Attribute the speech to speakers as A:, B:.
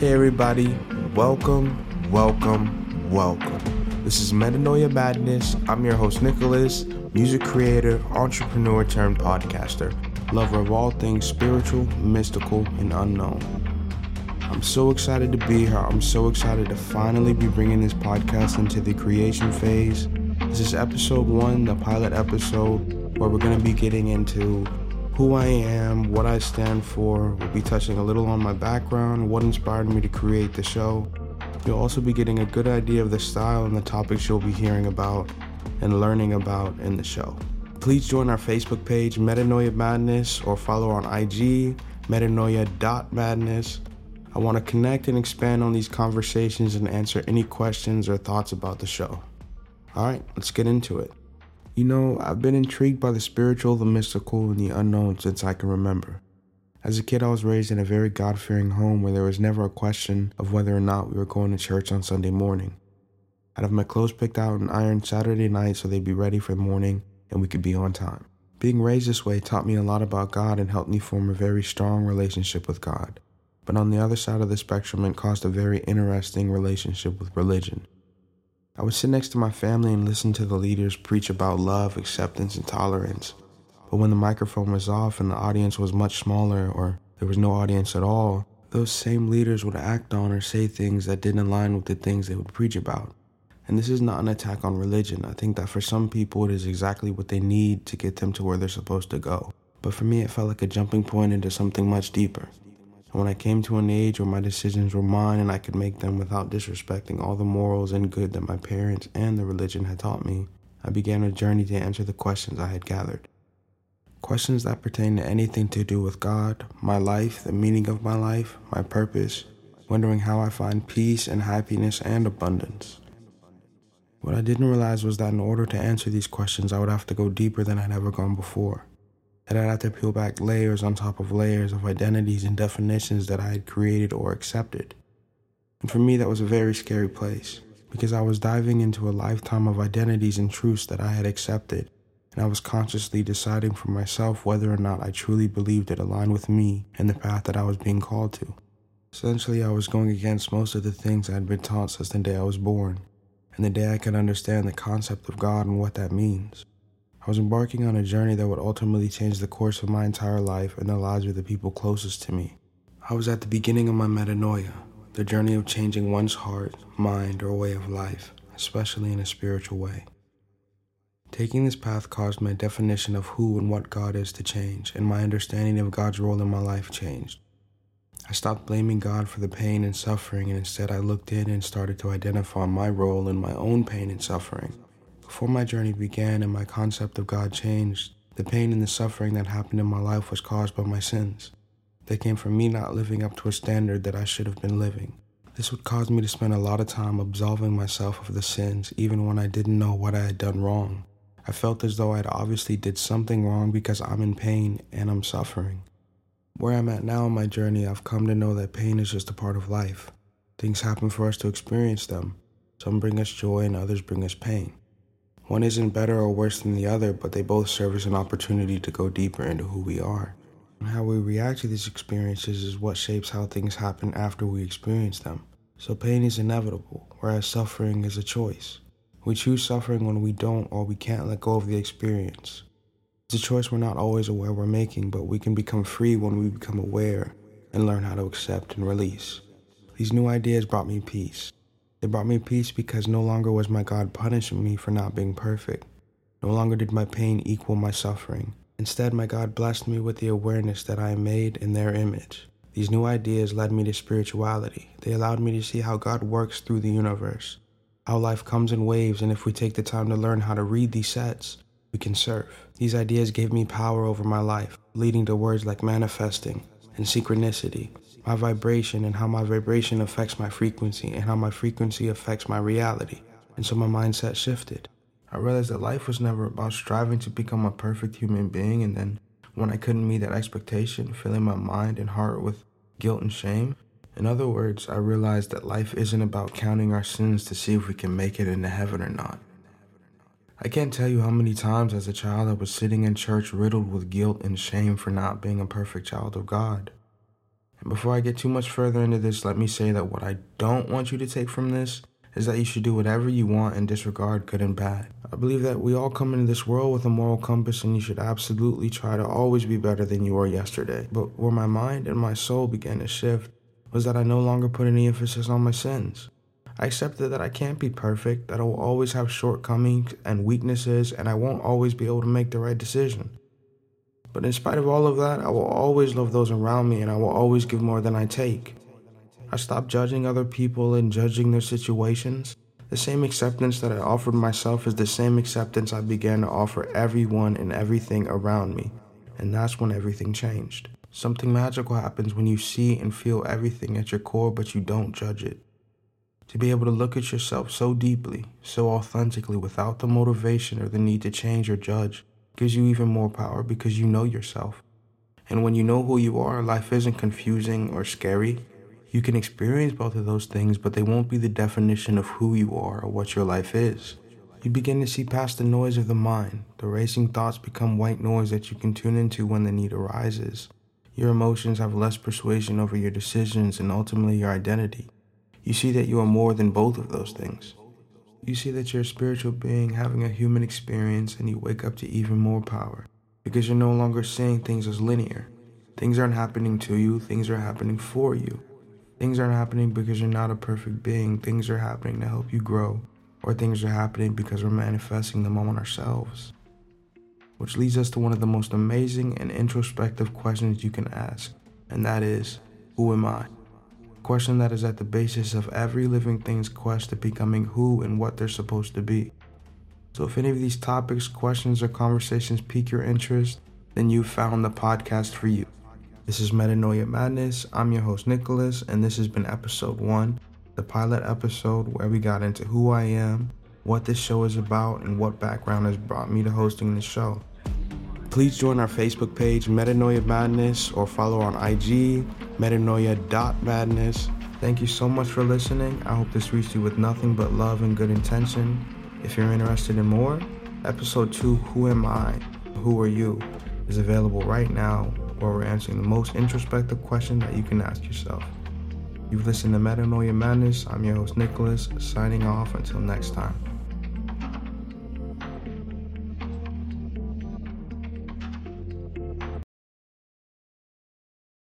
A: Hey everybody, welcome, welcome, welcome. This is Metanoia Madness. I'm your host Nicholas, music creator, entrepreneur turned podcaster, lover of all things spiritual, mystical, and unknown. I'm so excited to be here. I'm so excited to finally be bringing this podcast into the creation phase. This is episode one, the pilot episode, where we're going to be getting into who I am, what I stand for. We'll be touching a little on my background, what inspired me to create the show. You'll also be getting a good idea of the style and the topics you'll be hearing about and learning about in the show. Please join our Facebook page, Metanoia Madness, or follow on IG, metanoia.madness. I want to connect and expand on these conversations and answer any questions or thoughts about the show. All right, let's get into it. You know, I've been intrigued by the spiritual, the mystical, and the unknown since I can remember. As a kid, I was raised in a very God fearing home where there was never a question of whether or not we were going to church on Sunday morning. I'd have my clothes picked out and ironed Saturday night so they'd be ready for the morning and we could be on time. Being raised this way taught me a lot about God and helped me form a very strong relationship with God. But on the other side of the spectrum, it caused a very interesting relationship with religion. I would sit next to my family and listen to the leaders preach about love, acceptance, and tolerance. But when the microphone was off and the audience was much smaller or there was no audience at all, those same leaders would act on or say things that didn't align with the things they would preach about. And this is not an attack on religion. I think that for some people, it is exactly what they need to get them to where they're supposed to go. But for me, it felt like a jumping point into something much deeper. And when I came to an age where my decisions were mine and I could make them without disrespecting all the morals and good that my parents and the religion had taught me, I began a journey to answer the questions I had gathered. Questions that pertain to anything to do with God, my life, the meaning of my life, my purpose, wondering how I find peace and happiness and abundance. What I didn't realize was that in order to answer these questions, I would have to go deeper than I'd ever gone before that I'd have to peel back layers on top of layers of identities and definitions that I had created or accepted. And for me, that was a very scary place because I was diving into a lifetime of identities and truths that I had accepted, and I was consciously deciding for myself whether or not I truly believed it aligned with me and the path that I was being called to. Essentially, I was going against most of the things I had been taught since the day I was born, and the day I could understand the concept of God and what that means. I was embarking on a journey that would ultimately change the course of my entire life and the lives of the people closest to me. I was at the beginning of my metanoia, the journey of changing one's heart, mind, or way of life, especially in a spiritual way. Taking this path caused my definition of who and what God is to change, and my understanding of God's role in my life changed. I stopped blaming God for the pain and suffering, and instead I looked in and started to identify my role in my own pain and suffering. Before my journey began and my concept of God changed, the pain and the suffering that happened in my life was caused by my sins. They came from me not living up to a standard that I should have been living. This would cause me to spend a lot of time absolving myself of the sins, even when I didn't know what I had done wrong. I felt as though I'd obviously did something wrong because I'm in pain and I'm suffering. Where I'm at now in my journey, I've come to know that pain is just a part of life. Things happen for us to experience them. Some bring us joy and others bring us pain. One isn't better or worse than the other, but they both serve as an opportunity to go deeper into who we are. How we react to these experiences is what shapes how things happen after we experience them. So pain is inevitable, whereas suffering is a choice. We choose suffering when we don't or we can't let go of the experience. It's a choice we're not always aware we're making, but we can become free when we become aware and learn how to accept and release. These new ideas brought me peace. It brought me peace because no longer was my God punishing me for not being perfect. No longer did my pain equal my suffering. Instead, my God blessed me with the awareness that I am made in their image. These new ideas led me to spirituality. They allowed me to see how God works through the universe, how life comes in waves, and if we take the time to learn how to read these sets, we can surf. These ideas gave me power over my life, leading to words like manifesting and synchronicity, my vibration and how my vibration affects my frequency and how my frequency affects my reality. And so my mindset shifted. I realized that life was never about striving to become a perfect human being and then when I couldn't meet that expectation, filling my mind and heart with guilt and shame. In other words, I realized that life isn't about counting our sins to see if we can make it into heaven or not. I can't tell you how many times as a child I was sitting in church riddled with guilt and shame for not being a perfect child of God. And before I get too much further into this, let me say that what I don't want you to take from this is that you should do whatever you want and disregard good and bad. I believe that we all come into this world with a moral compass and you should absolutely try to always be better than you were yesterday. But where my mind and my soul began to shift was that I no longer put any emphasis on my sins. I accepted that I can't be perfect, that I will always have shortcomings and weaknesses, and I won't always be able to make the right decision. But in spite of all of that, I will always love those around me and I will always give more than I take. I stopped judging other people and judging their situations. The same acceptance that I offered myself is the same acceptance I began to offer everyone and everything around me. And that's when everything changed. Something magical happens when you see and feel everything at your core, but you don't judge it. To be able to look at yourself so deeply, so authentically, without the motivation or the need to change or judge, gives you even more power because you know yourself. And when you know who you are, life isn't confusing or scary. You can experience both of those things, but they won't be the definition of who you are or what your life is. You begin to see past the noise of the mind. The racing thoughts become white noise that you can tune into when the need arises. Your emotions have less persuasion over your decisions and ultimately your identity. You see that you are more than both of those things. You see that you're a spiritual being having a human experience and you wake up to even more power because you're no longer seeing things as linear. Things aren't happening to you, things are happening for you. Things aren't happening because you're not a perfect being. Things are happening to help you grow, or things are happening because we're manifesting them on ourselves. Which leads us to one of the most amazing and introspective questions you can ask, and that is, Who am I? Question that is at the basis of every living thing's quest to becoming who and what they're supposed to be. So, if any of these topics, questions, or conversations pique your interest, then you've found the podcast for you. This is Metanoia Madness. I'm your host, Nicholas, and this has been episode one, the pilot episode where we got into who I am, what this show is about, and what background has brought me to hosting this show. Please join our Facebook page, Metanoia Madness, or follow on IG, metanoia.madness. Thank you so much for listening. I hope this reached you with nothing but love and good intention. If you're interested in more, episode 2, Who Am I? Who Are You? is available right now where we're answering the most introspective question that you can ask yourself. You've listened to Metanoia Madness. I'm your host, Nicholas, signing off until next time.